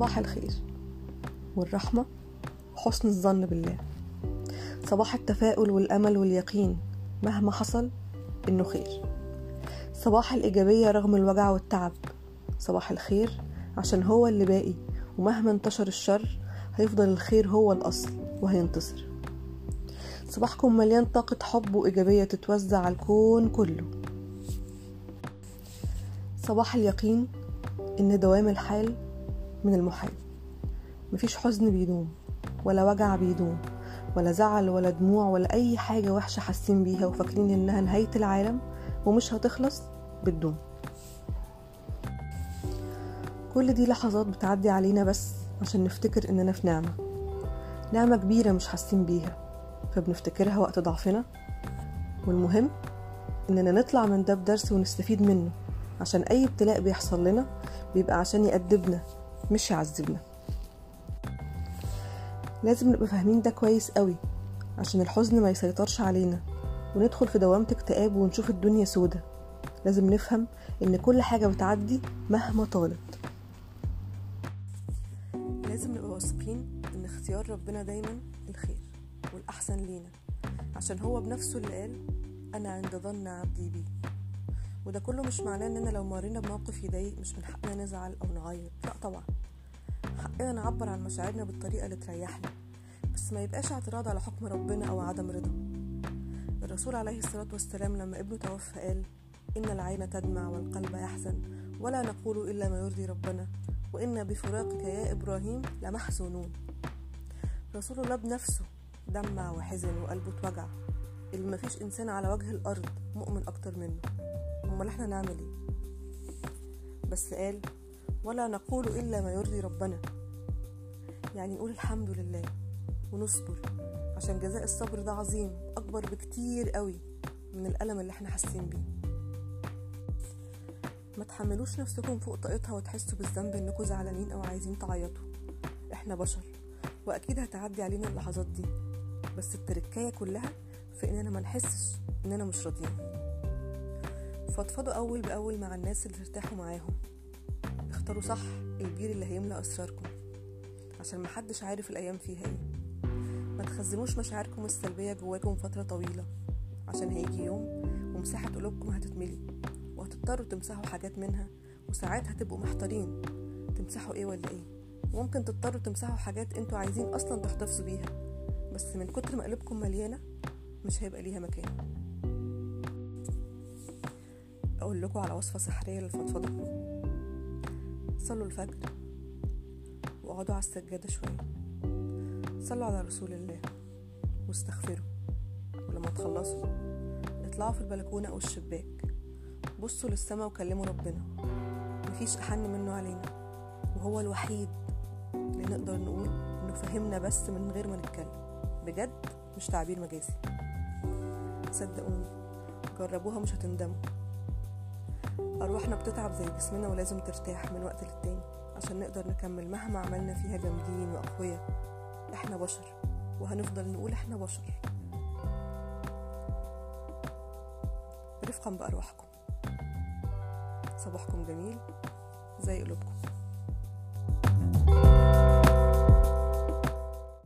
صباح الخير والرحمة وحسن الظن بالله. صباح التفاؤل والأمل واليقين مهما حصل إنه خير. صباح الإيجابية رغم الوجع والتعب. صباح الخير عشان هو اللي باقي ومهما انتشر الشر هيفضل الخير هو الأصل وهينتصر. صباحكم مليان طاقة حب وإيجابية تتوزع على الكون كله. صباح اليقين إن دوام الحال من المحال. مفيش حزن بيدوم ولا وجع بيدوم ولا زعل ولا دموع ولا أي حاجة وحشة حاسين بيها وفاكرين إنها نهاية العالم ومش هتخلص بتدوم كل دي لحظات بتعدي علينا بس عشان نفتكر إننا في نعمة. نعمة كبيرة مش حاسين بيها فبنفتكرها وقت ضعفنا. والمهم إننا نطلع من ده بدرس ونستفيد منه عشان أي ابتلاء بيحصل لنا بيبقى عشان يأدبنا. مش يعذبنا. لازم نبقى فاهمين ده كويس قوي عشان الحزن ما يسيطرش علينا. وندخل في دوامة اكتئاب ونشوف الدنيا سودة. لازم نفهم إن كل حاجة بتعدي مهما طالت. لازم نبقى واثقين إن اختيار ربنا دايما الخير والأحسن لينا. عشان هو بنفسه اللي قال أنا عند ظن عبدي بي. وده كله مش معناه إننا لو مرينا بموقف يضايق مش من حقنا نزعل أو نعيط. لا طبعا. حقنا نعبر عن مشاعرنا بالطريقة اللي تريحنا بس ما يبقاش اعتراض على حكم ربنا أو عدم رضا. الرسول عليه الصلاة والسلام لما ابنه توفى قال إن العين تدمع والقلب يحزن ولا نقول إلا ما يرضي ربنا وإن بفراقك يا إبراهيم لمحزونون. رسول الله بنفسه دمع وحزن وقلبه اتوجع. اللي مفيش إنسان على وجه الأرض مؤمن أكتر منه. أمال إحنا نعمل إيه؟ بس قال ولا نقول إلا ما يرضي ربنا. يعني نقول الحمد لله ونصبر عشان جزاء الصبر ده عظيم أكبر بكتير قوي من الألم اللي إحنا حاسين بيه. ما تحملوش نفسكم فوق طاقتها وتحسوا بالذنب إنكم زعلانين أو عايزين تعيطوا. إحنا بشر وأكيد هتعدي علينا اللحظات دي. بس التركايه كلها في إننا ما نحسش إننا مش راضيين. فضفضوا أول بأول مع الناس اللي ترتاحوا معاهم. اختاروا صح البير اللي هيملأ أسراركم عشان محدش عارف الأيام فيها إيه. ما تخزنوش مشاعركم السلبية جواكم فترة طويلة عشان هيجي يوم ومساحة قلوبكم هتتملي وهتضطروا تمسحوا حاجات منها وساعات هتبقوا محتارين تمسحوا إيه ولا إيه. وممكن تضطروا تمسحوا حاجات أنتوا عايزين أصلا تحتفظوا بيها بس من كتر ما قلوبكم مليانة مش هيبقى ليها مكان. أقول لكم على وصفة سحرية للفضفضة. صلوا الفجر واقعدوا على السجادة شوية. صلوا على رسول الله واستغفروا. ولما تخلصوا اطلعوا في البلكونة أو الشباك. بصوا للسما وكلموا ربنا. مفيش أحن منه علينا. وهو الوحيد اللي نقدر نقول إنه فهمنا بس من غير ما نتكلم. بجد مش تعبير مجازي. صدقوني جربوها مش هتندموا. أرواحنا بتتعب زي جسمنا ولازم ترتاح من وقت للتاني عشان نقدر نكمل مهما عملنا فيها جامدين وأقوياء. إحنا بشر وهنفضل نقول إحنا بشر. رفقا بأرواحكم. صباحكم جميل زي قلوبكم.